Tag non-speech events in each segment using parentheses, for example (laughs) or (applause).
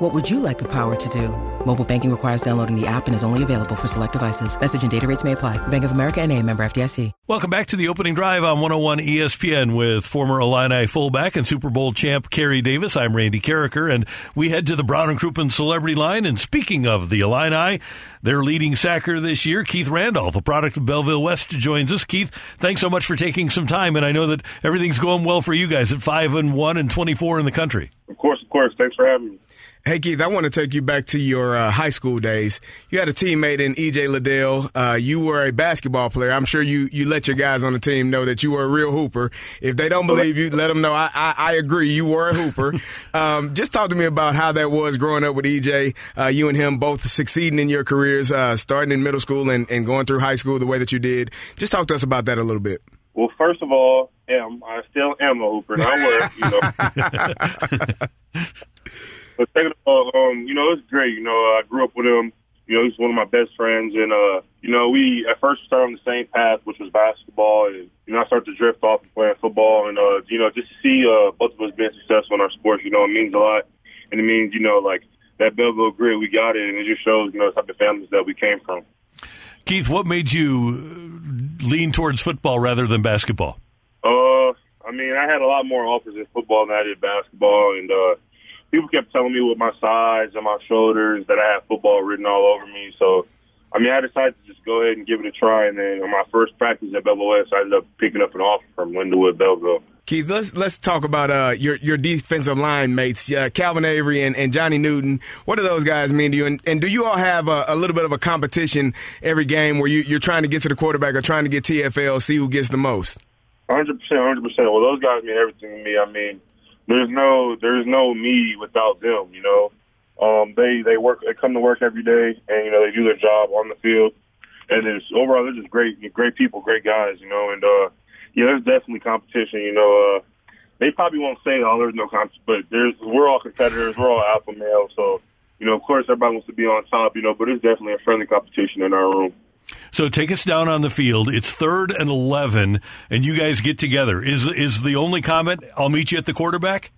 What would you like the power to do? Mobile banking requires downloading the app and is only available for select devices. Message and data rates may apply. Bank of America and a member FDIC. Welcome back to the opening drive on 101 ESPN with former Illini fullback and Super Bowl champ Kerry Davis. I'm Randy Karraker, and we head to the Brown and Crouppen Celebrity Line. And speaking of the Illini, their leading sacker this year, Keith Randolph, a product of Belleville West, joins us. Keith, thanks so much for taking some time, and I know that everything's going well for you guys at five and one and 24 in the country. Of course, of course. Thanks for having me. Hey Keith, I want to take you back to your uh, high school days. You had a teammate in EJ Liddell. Uh, you were a basketball player. I'm sure you you let your guys on the team know that you were a real hooper. If they don't believe you, let them know. I I, I agree. You were a hooper. (laughs) um, just talk to me about how that was growing up with EJ. Uh, you and him both succeeding in your careers, uh, starting in middle school and, and going through high school the way that you did. Just talk to us about that a little bit. Well, first of all, am I still am a hooper, and I was, you know. (laughs) But second of all, um, you know, it's great. You know, I grew up with him. You know, he's one of my best friends, and uh, you know, we at first started on the same path, which was basketball, and you know, I started to drift off and playing football, and uh, you know, just to see uh, both of us being successful in our sports, you know, it means a lot, and it means, you know, like that Belleville grit, we got it, and it just shows, you know, the type of families that we came from. Keith, what made you lean towards football rather than basketball? Uh, I mean, I had a lot more offers in football than I did basketball, and uh, people kept telling me with my size and my shoulders that I had football written all over me. So, I mean, I decided to just go ahead and give it a try. And then on my first practice at Belleville West, I ended up picking up an offer from Lindenwood Belleville. Keith, let's let's talk about uh, your your defensive line mates, uh, Calvin Avery and, and Johnny Newton. What do those guys mean to you? And, and do you all have a, a, little bit of a competition every game where you, you're trying to get to the quarterback or trying to get TFL, see who gets the most? Hundred percent, hundred percent. Well, those guys mean everything to me. I mean, there's no there's no me without them. You know, um, they they work they come to work every day, and you know they do their job on the field, and it's overall they're just great great people, great guys. You know, and uh, yeah, there's definitely competition. You know, uh, they probably won't say oh there's no competition, but there's we're all competitors, we're all alpha males, so you know of course everybody wants to be on top. You know, but it's definitely a friendly competition in our room. So take us down on the field. It's third and eleven, and you guys get together. Is is the only comment? I'll meet you at the quarterback.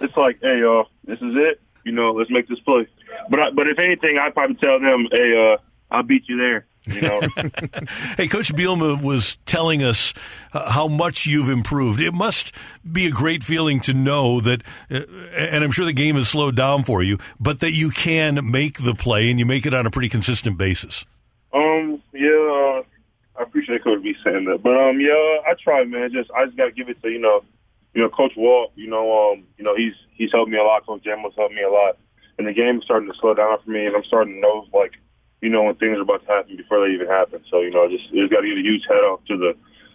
It's like, hey, y'all, this is it. You know, let's make this play. But I, but if anything, I'd probably tell them, hey, uh, I'll beat you there. You know? (laughs) hey, Coach Bielema was telling us uh, how much you've improved. It must be a great feeling to know that, uh, and I'm sure the game has slowed down for you, but that you can make the play and you make it on a pretty consistent basis. Um, yeah, uh, I appreciate Coach B saying that, but um, yeah, I try, man. Just I just gotta give it to you know, you know, Coach Walt. You know, um, you know, he's he's helped me a lot. Coach Jammel's helped me a lot, and the game is starting to slow down for me, and I'm starting to know like, you know, when things are about to happen before they even happen. So you know, just just got to give a huge head off to the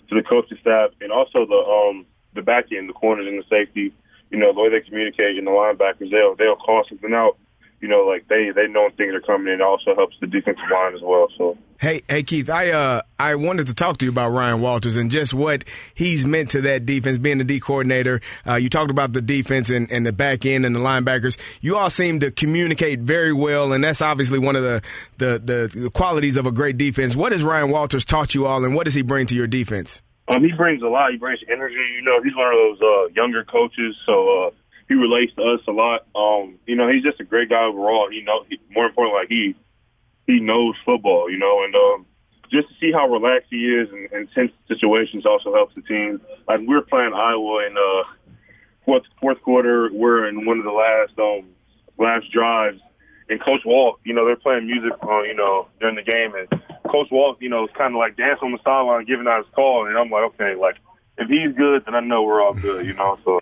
to the coaching staff and also the um the back end, the corners and the safety. You know, the way they communicate and the linebackers, they'll they'll call something out you know, like they they know things are coming and It also helps the defensive line as well. So hey, hey Keith, I uh I wanted to talk to you about Ryan Walters and just what he's meant to that defense, being the D coordinator. Uh, you talked about the defense and, and the back end and the linebackers. You all seem to communicate very well, and that's obviously one of the the the qualities of a great defense. What has Ryan Walters taught you all, and what does he bring to your defense? Um, he brings a lot. He brings energy. You know, he's one of those uh, younger coaches, so. Uh, he relates to us a lot. Um, you know, he's just a great guy overall. He know he, more important, like he he knows football. You know, and um, just to see how relaxed he is in, in tense situations also helps the team. Like we are playing Iowa in uh, fourth fourth quarter. We're in one of the last um last drives. And Coach Walt, you know, they're playing music, uh, you know, during the game, and Coach Walt, you know, is kind of like dancing on the sideline, giving out his call, and I'm like, okay, like if he's good, then I know we're all good, you know. So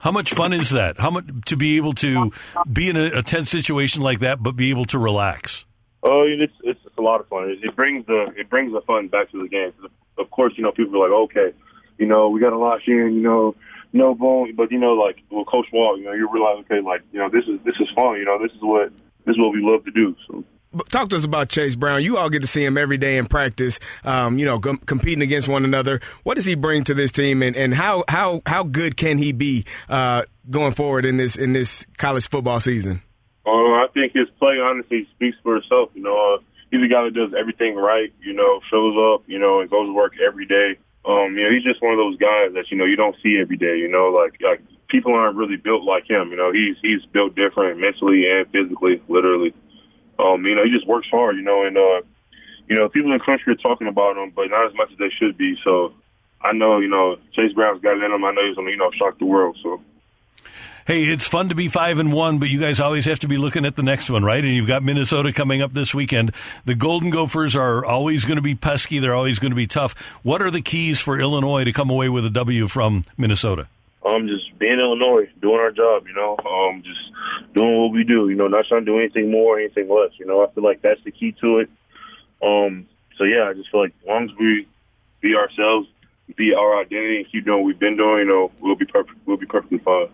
how much fun is that? How much to be able to be in a, a tense situation like that, but be able to relax? Oh, it's it's, a lot of fun. It, it brings the it brings the fun back to the game. of course, you know, people are like, okay, you know, we got to lock in, you know, no bone, but you know, like, well, Coach Walt, you know, you realize, okay, like, you know, this is this is fun, you know, this is what this is what we love to do. So. Talk to us about Chase Brown. You all get to see him every day in practice. Um, you know, com- competing against one another. What does he bring to this team, and, and how how how good can he be uh, going forward in this in this college football season? Uh, I think his play honestly speaks for itself. You know, uh, he's a guy that does everything right. You know, shows up. You know, and goes to work every day. Um, you know, he's just one of those guys that you know you don't see every day. You know, like like people aren't really built like him. You know, he's he's built different mentally and physically, literally. Um, you know, he just works hard, you know, and uh, you know, people in the country are talking about him, but not as much as they should be. So I know, you know, Chase Brown's got it in him. I know he's gonna, you know, shock the world. So Hey, it's fun to be five and one, but you guys always have to be looking at the next one, right? And you've got Minnesota coming up this weekend. The Golden Gophers are always going to be pesky. They're always going to be tough. What are the keys for Illinois to come away with a W from Minnesota? Um, just being in Illinois, doing our job, you know, um, just doing what we do, you know, not trying to do anything more, or anything less. You know, I feel like that's the key to it. Um, so yeah, I just feel like as long as we be ourselves, be our identity, and keep doing what we've been doing, you know, we'll be perfect. We'll be perfectly fine.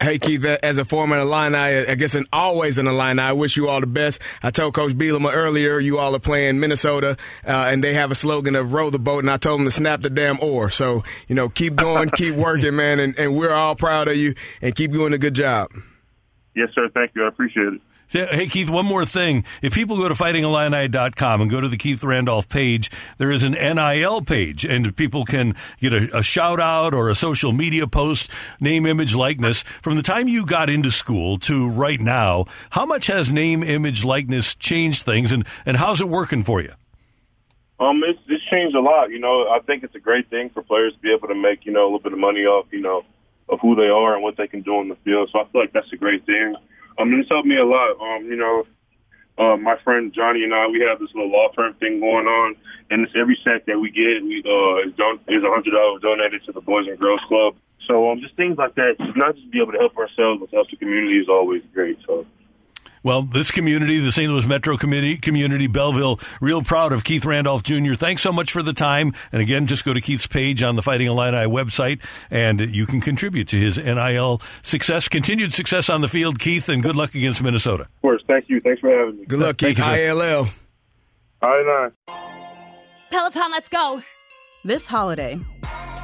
Hey Keith, as a former Illini, I guess and always an Illini, I wish you all the best. I told Coach Bielema earlier, you all are playing Minnesota, uh, and they have a slogan of "row the boat," and I told them to snap the damn oar. So you know, keep going, keep (laughs) working, man, and, and we're all proud of you, and keep doing a good job. Yes, sir. Thank you. I appreciate it. Hey, Keith, one more thing. If people go to fightingillini.com and go to the Keith Randolph page, there is an NIL page, and people can get a, a, shout out or a social media post, name, image, likeness. From the time you got into school to right now, how much has name, image, likeness changed things, and, and how's it working for you? Um, it's, it's changed a lot. You know, I think it's a great thing for players to be able to make, you know, a little bit of money off, you know, of who they are and what they can do on the field. So I feel like that's a great thing. I mean, it's helped me a lot. Um, you know, uh, my friend Johnny and I, we have this little law firm thing going on, and it's every sack that we get, we uh, is don- is a hundred dollars donated to the Boys and Girls Club. So um, just things like that, not just be able to help ourselves, but help the community is always great. So. Well, this community, the St. Louis Metro community, community, Belleville, real proud of Keith Randolph Jr. Thanks so much for the time. And again, just go to Keith's page on the Fighting Illini website, and you can contribute to his NIL success, continued success on the field, Keith, and good luck against Minnesota. Of course. Thank you. Thanks for having me. Good luck, Keith. ILL. I Peloton, let's go. This holiday,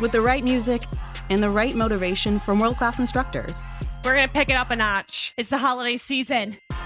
with the right music and the right motivation from world class instructors, we're going to pick it up a notch. It's the holiday season.